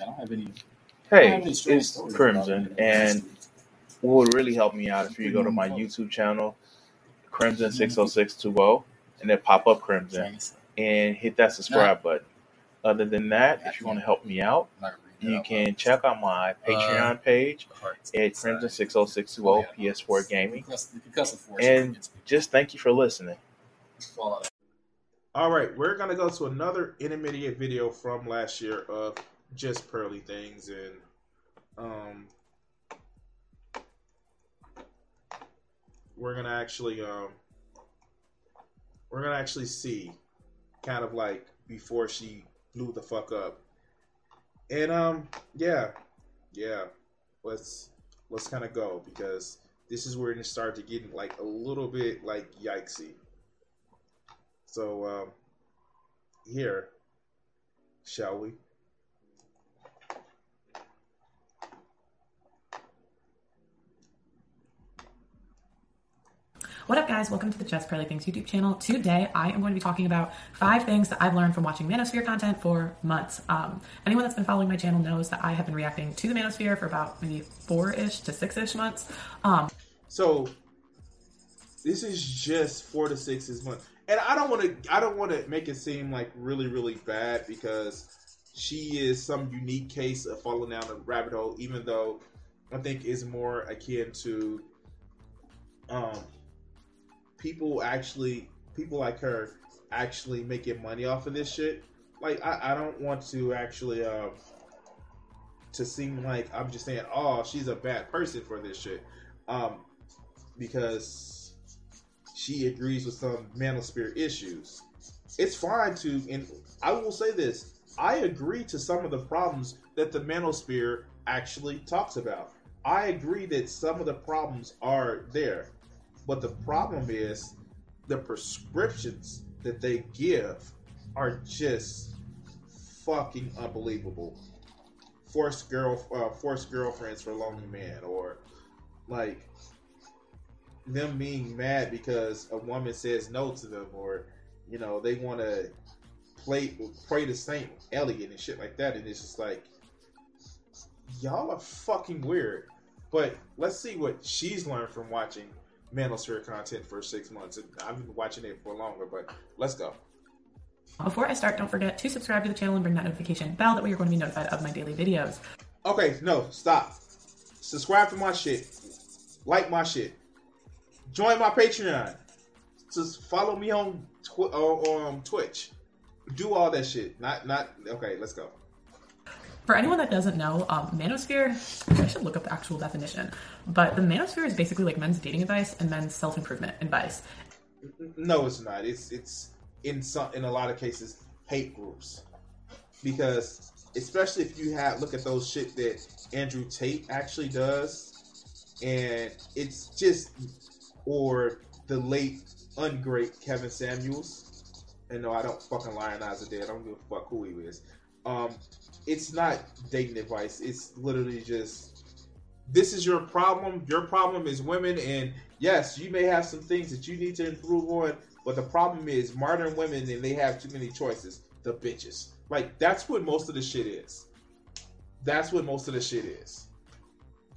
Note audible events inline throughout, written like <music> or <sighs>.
I don't have any. Hey, it's Crimson, and what would really help me out if you go to my YouTube channel, Crimson six oh six two oh, and then pop up Crimson and hit that subscribe button. Other than that, if you want to help me out, you can check out my Patreon page at Crimson six oh six two oh PS4 Gaming, and just thank you for listening. All right, we're gonna go to another intermediate video from last year of just pearly things and um we're gonna actually um we're gonna actually see kind of like before she blew the fuck up. And um yeah yeah let's let's kind of go because this is where it started to get like a little bit like yikesy. So um here shall we What up, guys? Welcome to the Just Pearly Things YouTube channel. Today, I am going to be talking about five things that I've learned from watching Manosphere content for months. Um, anyone that's been following my channel knows that I have been reacting to the Manosphere for about maybe four-ish to six-ish months. Um, so this is just four to six this month, and I don't want to. I don't want to make it seem like really, really bad because she is some unique case of falling down a rabbit hole. Even though I think is more akin to um people actually people like her actually making money off of this shit. Like I, I don't want to actually uh to seem like I'm just saying, oh, she's a bad person for this shit. Um because she agrees with some manosphere issues. It's fine to and I will say this, I agree to some of the problems that the manosphere actually talks about. I agree that some of the problems are there. But the problem is the prescriptions that they give are just fucking unbelievable. Forced girl, uh, forced girlfriends for lonely man, or like them being mad because a woman says no to them, or you know they want to play pray to Saint Elliot and shit like that, and it's just like y'all are fucking weird. But let's see what she's learned from watching Manosphere content for six months. And I've been watching it for longer, but let's go. Before I start, don't forget to subscribe to the channel and bring that notification bell. That way you're going to be notified of my daily videos. Okay, no, stop. Subscribe to my shit. Like my shit. Join my Patreon. Just follow me on tw- on Twitch. Do all that shit. Not not okay. Let's go. For anyone that doesn't know, um, manosphere, I should look up the actual definition, but the manosphere is basically like men's dating advice and men's self improvement advice. No, it's not. It's it's in some in a lot of cases hate groups because especially if you have look at those shit that Andrew Tate actually does, and it's just or the late ungreat Kevin Samuels. And no, I don't fucking lionize the dead. I don't give a fuck who he is. Um, it's not dating advice. It's literally just this is your problem. Your problem is women, and yes, you may have some things that you need to improve on, but the problem is modern women and they have too many choices. The bitches. Like that's what most of the shit is. That's what most of the shit is.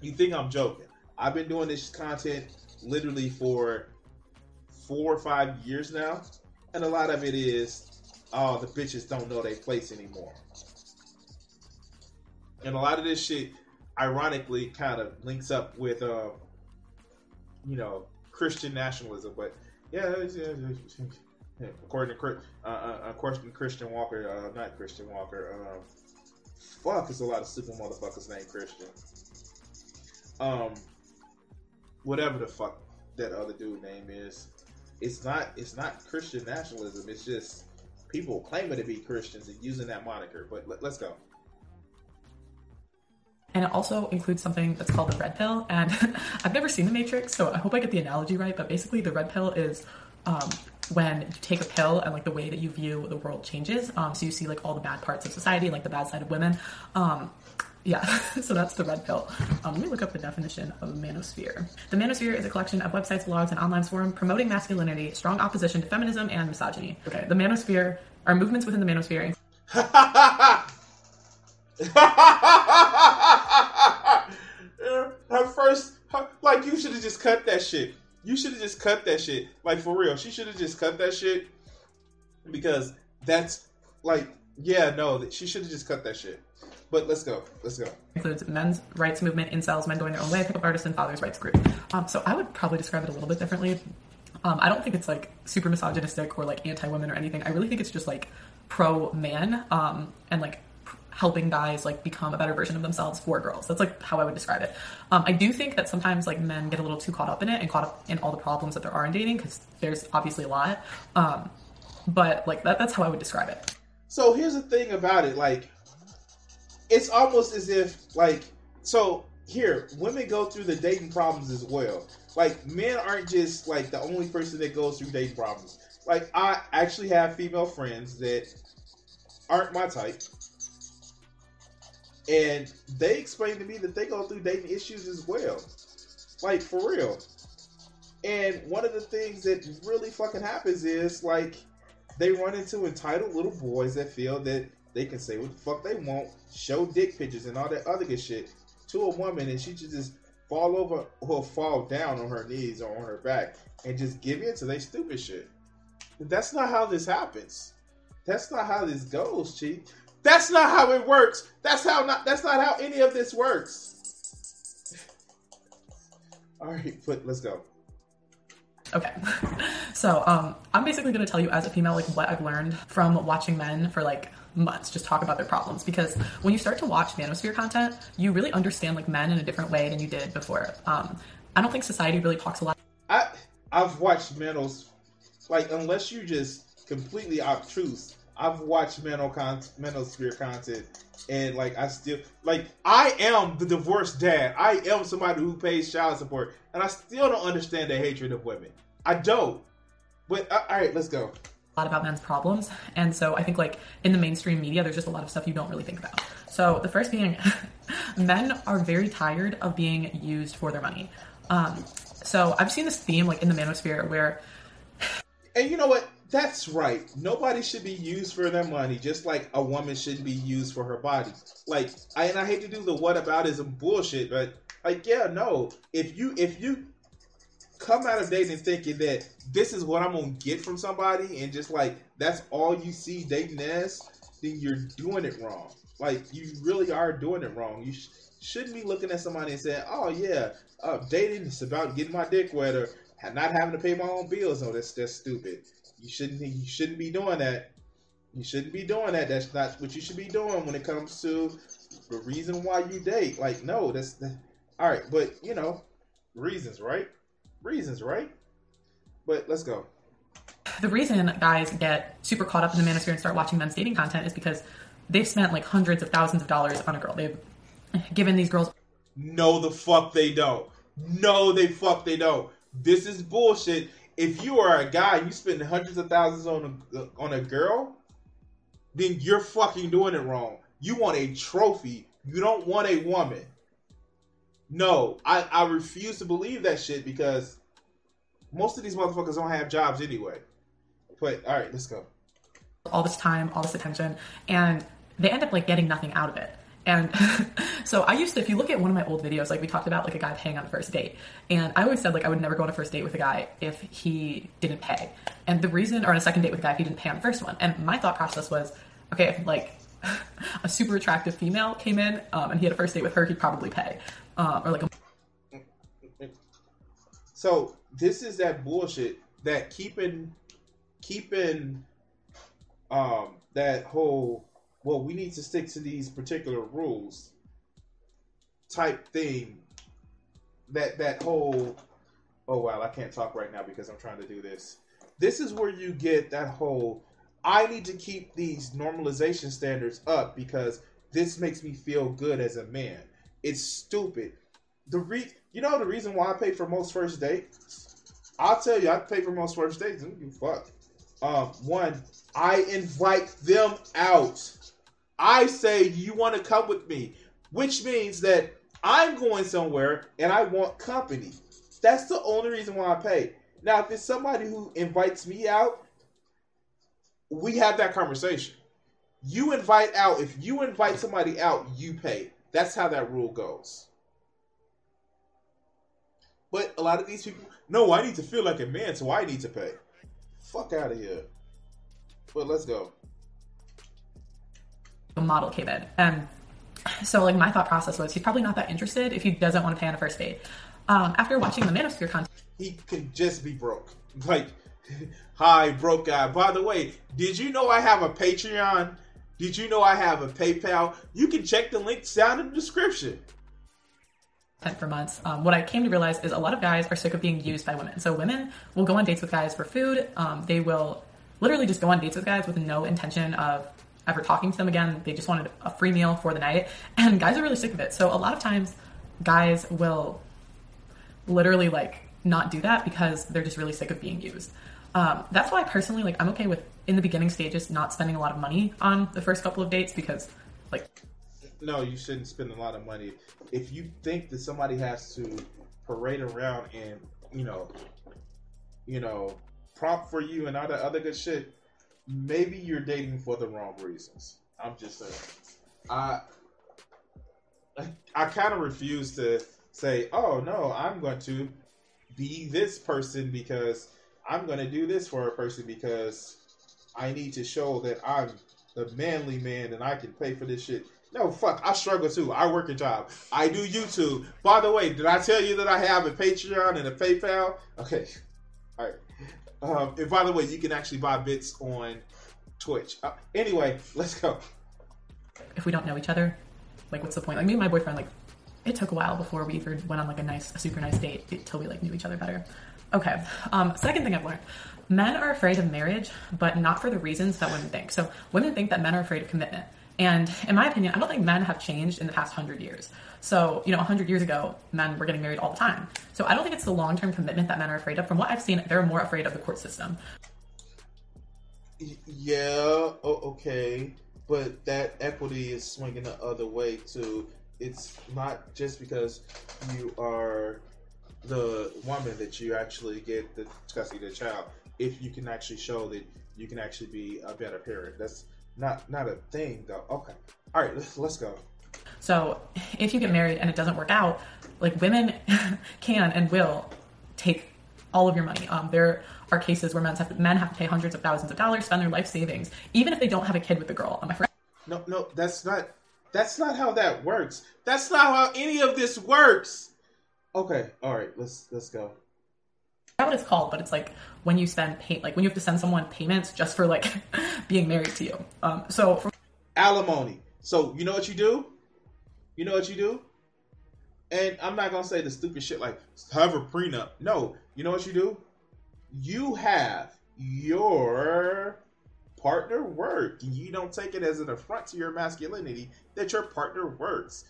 You think I'm joking? I've been doing this content literally for four or five years now, and a lot of it is, oh, the bitches don't know their place anymore and a lot of this shit, ironically, kind of links up with, uh, you know, Christian nationalism. But yeah, yeah, according to uh, uh, according to Christian Walker, uh, not Christian Walker. Um, fuck, there's a lot of super motherfuckers named Christian. Um, whatever the fuck that other dude name is, it's not it's not Christian nationalism. It's just people claiming to be Christians and using that moniker. But let, let's go. And it also includes something that's called the red pill. And <laughs> I've never seen The Matrix, so I hope I get the analogy right. But basically, the red pill is um, when you take a pill and like the way that you view the world changes. Um, so you see like all the bad parts of society, like the bad side of women. Um, yeah, <laughs> so that's the red pill. Um, let me look up the definition of manosphere. The manosphere is a collection of websites, blogs, and online forums promoting masculinity, strong opposition to feminism, and misogyny. Okay, the manosphere are movements within the manosphere. <laughs> her first, her, like you should have just cut that shit. You should have just cut that shit. Like for real, she should have just cut that shit because that's like, yeah, no, she should have just cut that shit. But let's go. Let's go. Includes men's rights movement, incels, men going their own way, pickup artists, and fathers' rights group. Um, so I would probably describe it a little bit differently. Um, I don't think it's like super misogynistic or like anti women or anything. I really think it's just like pro man um, and like helping guys like become a better version of themselves for girls. That's like how I would describe it. Um, I do think that sometimes like men get a little too caught up in it and caught up in all the problems that there are in dating because there's obviously a lot. Um, but like that, that's how I would describe it. So here's the thing about it, like it's almost as if like so here women go through the dating problems as well. Like men aren't just like the only person that goes through dating problems. Like I actually have female friends that aren't my type. And they explain to me that they go through dating issues as well. Like for real. And one of the things that really fucking happens is like they run into entitled little boys that feel that they can say what the fuck they want, show dick pictures and all that other good shit to a woman, and she should just fall over or fall down on her knees or on her back and just give in to their stupid shit. That's not how this happens. That's not how this goes, Chief. That's not how it works. That's how not. That's not how any of this works. All right, but let's go. Okay. <laughs> So, um, I'm basically going to tell you as a female, like what I've learned from watching men for like months just talk about their problems because when you start to watch manosphere content you really understand like men in a different way than you did before um, i don't think society really talks a lot i i've watched manos like unless you just completely obtuse i've watched mano con- manosphere content and like i still like i am the divorced dad i am somebody who pays child support and i still don't understand the hatred of women i don't but uh, all right let's go A lot about men's problems. And so I think like in the mainstream media, there's just a lot of stuff you don't really think about. So the first being <laughs> men are very tired of being used for their money. Um, so I've seen this theme like in the manosphere where And you know what? That's right. Nobody should be used for their money, just like a woman shouldn't be used for her body. Like, I and I hate to do the whataboutism bullshit, but like, yeah, no. If you if you come out of dating thinking that this is what I'm gonna get from somebody, and just like that's all you see dating as, then you're doing it wrong. Like you really are doing it wrong. You sh- shouldn't be looking at somebody and saying, "Oh yeah, uh, dating is about getting my dick wet or not having to pay my own bills." No, that's that's stupid. You shouldn't you shouldn't be doing that. You shouldn't be doing that. That's not what you should be doing when it comes to the reason why you date. Like, no, that's the, all right. But you know, reasons, right? reasons, right? But let's go. The reason guys get super caught up in the manosphere and start watching men's dating content is because they've spent like hundreds of thousands of dollars on a girl. They've given these girls. No, the fuck they don't. No, they fuck they don't. This is bullshit. If you are a guy, you spend hundreds of thousands on a on a girl, then you're fucking doing it wrong. You want a trophy. You don't want a woman. No, I, I refuse to believe that shit because most of these motherfuckers don't have jobs anyway. But all right, let's go. All this time, all this attention, and they end up like getting nothing out of it. And <laughs> so I used to, if you look at one of my old videos, like we talked about like a guy paying on a first date. And I always said like I would never go on a first date with a guy if he didn't pay. And the reason, or on a second date with a guy if he didn't pay on the first one. And my thought process was, okay, if like <laughs> a super attractive female came in um, and he had a first date with her, he'd probably pay uh, or like a. So this is that bullshit that keeping keeping um that whole well we need to stick to these particular rules type thing that that whole oh wow I can't talk right now because I'm trying to do this. This is where you get that whole I need to keep these normalization standards up because this makes me feel good as a man It's stupid. The re you know the reason why I pay for most first dates? I'll tell you, I pay for most first dates. Fuck. Um, one, I invite them out. I say you want to come with me, which means that I'm going somewhere and I want company. That's the only reason why I pay. Now, if it's somebody who invites me out, we have that conversation. You invite out, if you invite somebody out, you pay. That's how that rule goes. But a lot of these people, no, I need to feel like a man, so I need to pay. Fuck out of here. But let's go. Model K-Bed. And so like my thought process was he's probably not that interested if he doesn't want to pay on a first date. Um, after watching the Manosphere content, he could just be broke. Like, <laughs> hi, broke guy. By the way, did you know I have a Patreon? Did you know I have a PayPal? You can check the links down in the description. For months, um, what I came to realize is a lot of guys are sick of being used by women. So women will go on dates with guys for food. Um, they will literally just go on dates with guys with no intention of ever talking to them again. They just wanted a free meal for the night, <laughs> and guys are really sick of it. So a lot of times, guys will literally like not do that because they're just really sick of being used. Um, that's why personally, like, I'm okay with in the beginning stages not spending a lot of money on the first couple of dates because, like, no, you shouldn't spend a lot of money if you think that somebody has to parade around and you know, you know, prompt for you and all that other good shit. Maybe you're dating for the wrong reasons. I'm just saying. I I, kind of refuse to say, "Oh no, I'm going to be this person because I'm going to do this for a person because I need to show that I'm the manly man and I can pay for this shit. No, fuck, I struggle too. I work a job. I do YouTube. By the way, did I tell you that I have a Patreon and a PayPal? Okay. All right. Um, and by the way, you can actually buy bits on Twitch. Uh, anyway, let's go. If we don't know each other, like, what's the point? Like, me and my boyfriend, like, it took a while before we even went on like a nice, a super nice date until we like knew each other better. Okay. Um, second thing I've learned: men are afraid of marriage, but not for the reasons that women think. So women think that men are afraid of commitment. And in my opinion, I don't think men have changed in the past hundred years. So, you know, 100 years ago, men were getting married all the time. So I don't think it's the long term commitment that men are afraid of. From what I've seen, they're more afraid of the court system. Yeah, oh, okay. But that equity is swinging the other way too it's not just because you are the woman that you actually get the custody of the child. If you can actually show that you can actually be a better parent, that's not not a thing though. Okay, all right, let's let's go. So if you get married and it doesn't work out, like women <laughs> can and will take all of your money. Um, there are cases where men have to, men have to pay hundreds of thousands of dollars, spend their life savings, even if they don't have a kid with the girl. My friend. No, no, that's not that's not how that works. That's not how any of this works. Okay, all right, let's let's go. Not what it's called, but it's like when you spend pay, like when you have to send someone payments just for like <laughs> being married to you. Um, so for- alimony. So you know what you do? You know what you do? And I'm not gonna say the stupid shit like have a prenup. No, you know what you do? You have your partner work. You don't take it as an affront to your masculinity that your partner works.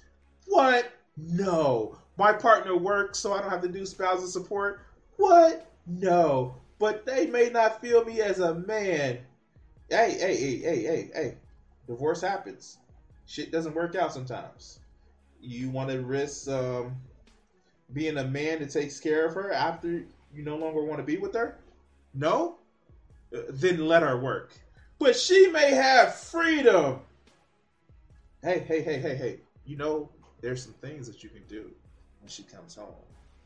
What? No. My partner works so I don't have to do spousal support. What? No. But they may not feel me as a man. Hey, hey, hey, hey, hey, hey. Divorce happens. Shit doesn't work out sometimes. You want to risk um, being a man that takes care of her after you no longer want to be with her? No? Uh, then let her work but she may have freedom. Hey, hey, hey, hey, hey. You know, there's some things that you can do when she comes home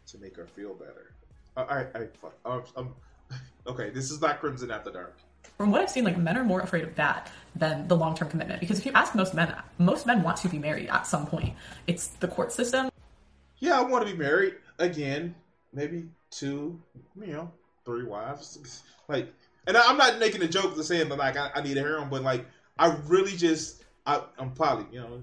to make her feel better. All right, all right, fuck. Um, um, <laughs> okay, this is not Crimson at the Dark. From what I've seen, like men are more afraid of that than the long term commitment. Because if you ask most men, most men want to be married at some point. It's the court system. Yeah, I want to be married again. Maybe two, you know, three wives. <laughs> Like and I'm not making a joke to saying that like I, I need a harem, but like I really just I, I'm probably you know.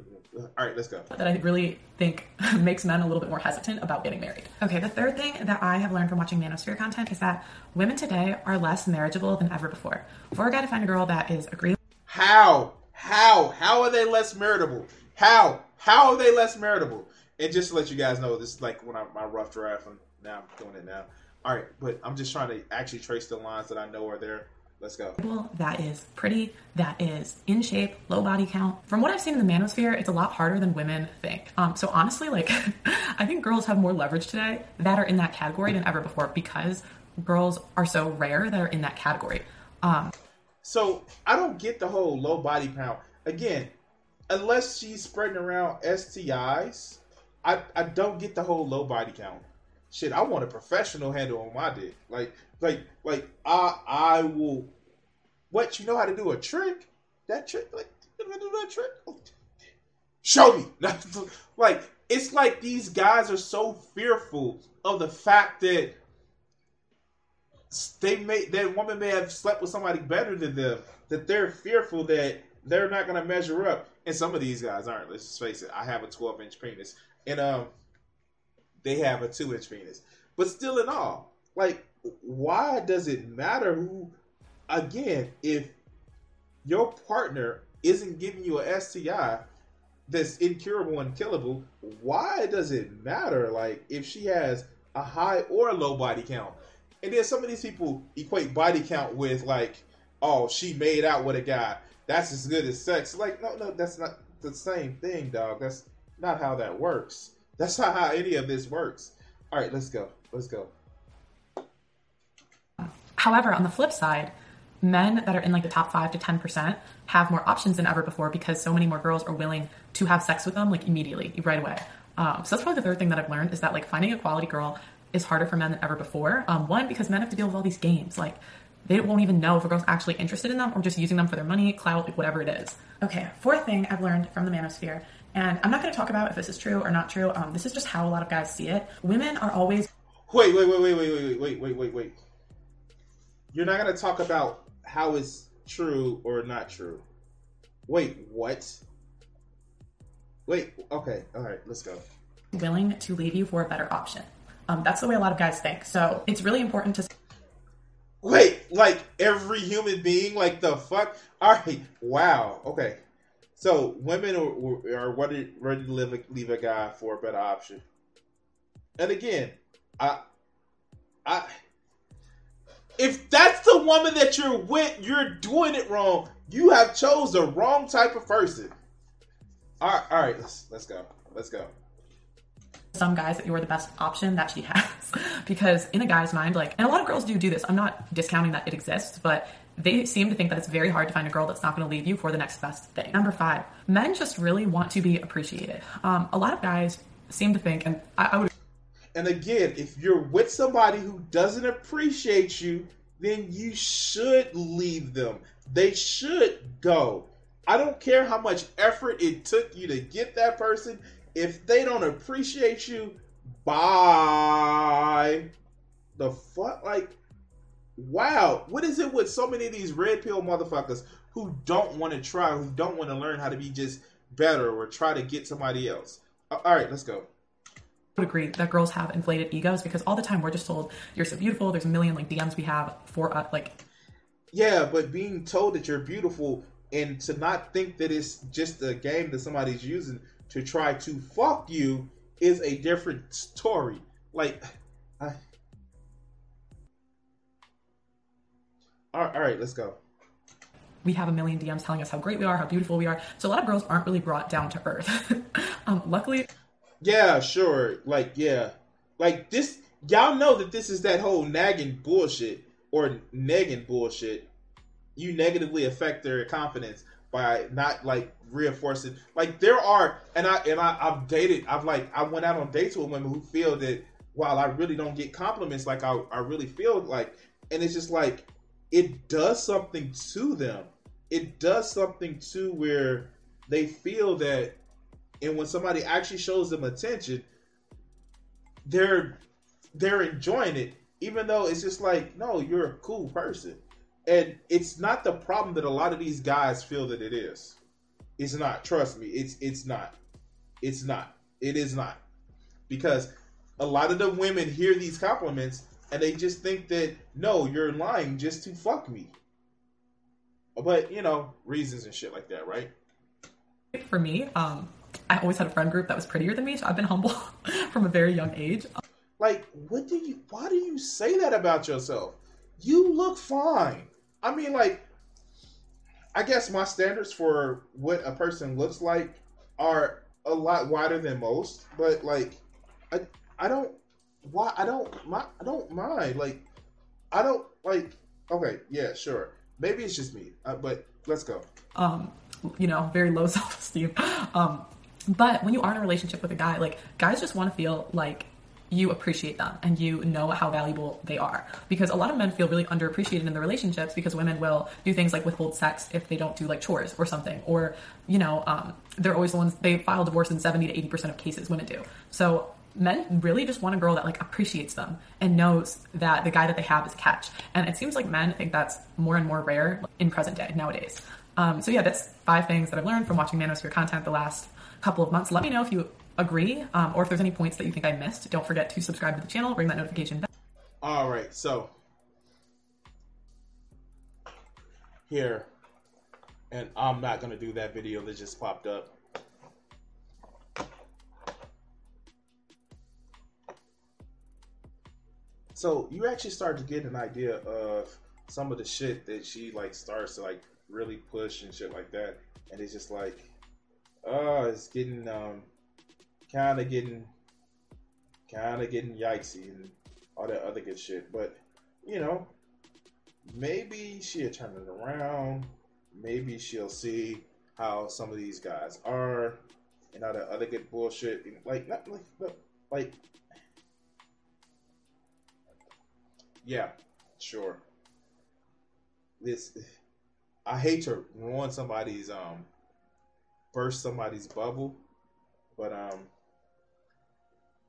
All right, let's go. That I really think <laughs> makes men a little bit more hesitant about getting married. Okay, the third thing that I have learned from watching Manosphere content is that women today are less marriageable than ever before. For a guy to find a girl that is agreeable. How? How? How are they less marriageable? How? How are they less marriageable? And just to let you guys know, this is like when I my rough draft, and now I'm doing it now. All right, but I'm just trying to actually trace the lines that I know are there. Let's go. That is pretty, that is in shape, low body count. From what I've seen in the manosphere, it's a lot harder than women think. Um, so honestly, like, <laughs> I think girls have more leverage today that are in that category than ever before because girls are so rare that are in that category. Um, so I don't get the whole low body count. Again, unless she's spreading around STIs, I, I don't get the whole low body count. Shit, I want a professional handle on my dick. Like, like, like, I I will. What you know how to do a trick? That trick, like, do that trick? <laughs> Show me. <laughs> like, it's like these guys are so fearful of the fact that they may that woman may have slept with somebody better than them that they're fearful that they're not going to measure up and some of these guys aren't let's just face it i have a 12 inch penis and um they have a 2 inch penis but still in all like why does it matter who again if your partner isn't giving you a sti that's incurable and killable why does it matter like if she has a high or a low body count and then some of these people equate body count with like, oh, she made out with a guy. That's as good as sex. Like, no, no, that's not the same thing, dog. That's not how that works. That's not how any of this works. All right, let's go. Let's go. However, on the flip side, men that are in like the top five to 10% have more options than ever before because so many more girls are willing to have sex with them like immediately, right away. Um, so that's probably the third thing that I've learned is that like finding a quality girl is harder for men than ever before. Um, one, because men have to deal with all these games. Like, they won't even know if a girl's actually interested in them or just using them for their money, clout, whatever it is. Okay, fourth thing I've learned from the manosphere, and I'm not going to talk about if this is true or not true. Um, this is just how a lot of guys see it. Women are always. Wait, wait, wait, wait, wait, wait, wait, wait, wait, wait. You're not going to talk about how it's true or not true. Wait, what? Wait, okay, all right, let's go. Willing to leave you for a better option. Um, that's the way a lot of guys think. So it's really important to. Wait, like every human being, like the fuck? All right, wow, okay. So women are, are ready, ready to leave a, leave a guy for a better option. And again, I, I, if that's the woman that you're with, you're doing it wrong. You have chose the wrong type of person. All right, all right, let's let's go, let's go some guys that you're the best option that she has <laughs> because in a guy's mind like and a lot of girls do do this i'm not discounting that it exists but they seem to think that it's very hard to find a girl that's not going to leave you for the next best thing number five men just really want to be appreciated um, a lot of guys seem to think and I, I would and again if you're with somebody who doesn't appreciate you then you should leave them they should go I don't care how much effort it took you to get that person if they don't appreciate you, bye. The fuck? Like, wow. What is it with so many of these red pill motherfuckers who don't want to try, who don't want to learn how to be just better or try to get somebody else? Uh, all right, let's go would agree that girls have inflated egos because all the time we're just told you're so beautiful. There's a million like DMs we have for us, uh, like. Yeah, but being told that you're beautiful and to not think that it's just a game that somebody's using to try to fuck you is a different story. Like, <sighs> I... all, right, all right, let's go. We have a million DMs telling us how great we are, how beautiful we are. So a lot of girls aren't really brought down to earth. <laughs> um, luckily, yeah, sure. Like, yeah, like this. Y'all know that this is that whole nagging bullshit or nagging bullshit. You negatively affect their confidence by not like reinforcing. Like there are, and I and I, I've dated. I've like I went out on dates with women who feel that while I really don't get compliments like I, I really feel like, and it's just like it does something to them. It does something to where they feel that, and when somebody actually shows them attention, they're they're enjoying it, even though it's just like, no, you're a cool person and it's not the problem that a lot of these guys feel that it is. It's not. Trust me. It's it's not. It's not. It is not. Because a lot of the women hear these compliments and they just think that no, you're lying just to fuck me. But you know, reasons and shit like that, right? For me, um, I always had a friend group that was prettier than me, so I've been humble <laughs> from a very young age. Like, what do you? Why do you say that about yourself? You look fine. I mean, like, I guess my standards for what a person looks like are a lot wider than most, but like, I I don't why I don't my I don't mind like I don't like okay yeah sure maybe it's just me uh, but let's go um you know very low <laughs> self-esteem um but when you are in a relationship with a guy like guys just want to feel like you appreciate them and you know how valuable they are. Because a lot of men feel really underappreciated in their relationships because women will do things like withhold sex if they don't do like chores or something. Or, you know, um, they're always the ones, they file divorce in 70 to 80% of cases, women do. So men really just want a girl that like appreciates them and knows that the guy that they have is a catch. And it seems like men think that's more and more rare in present day nowadays. Um, so yeah, that's five things that I've learned from watching Manosphere content the last couple of months. Let me know if you agree, um, or if there's any points that you think I missed, don't forget to subscribe to the channel, ring that notification bell. All right, so here, and I'm not gonna do that video that just popped up. So you actually start to get an idea of some of the shit that she like starts to like really push and shit like that, and it's just like, oh, it's getting um kind of getting, kind of getting yikesy and all that other good shit. But you know, maybe she'll turn it around. Maybe she'll see how some of these guys are and all that other good bullshit. Like, not like, but like, yeah, sure. This, I hate to ruin somebody's um, burst somebody's bubble, but um,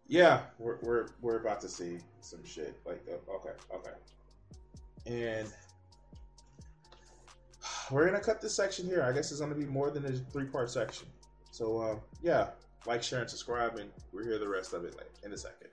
yeah, we're we're we're about to see some shit like uh, okay, okay, and <sighs> we're gonna cut this section here. I guess it's gonna be more than a three part section. So um, yeah, like, share, and subscribe, and we'll hear the rest of it like in a second.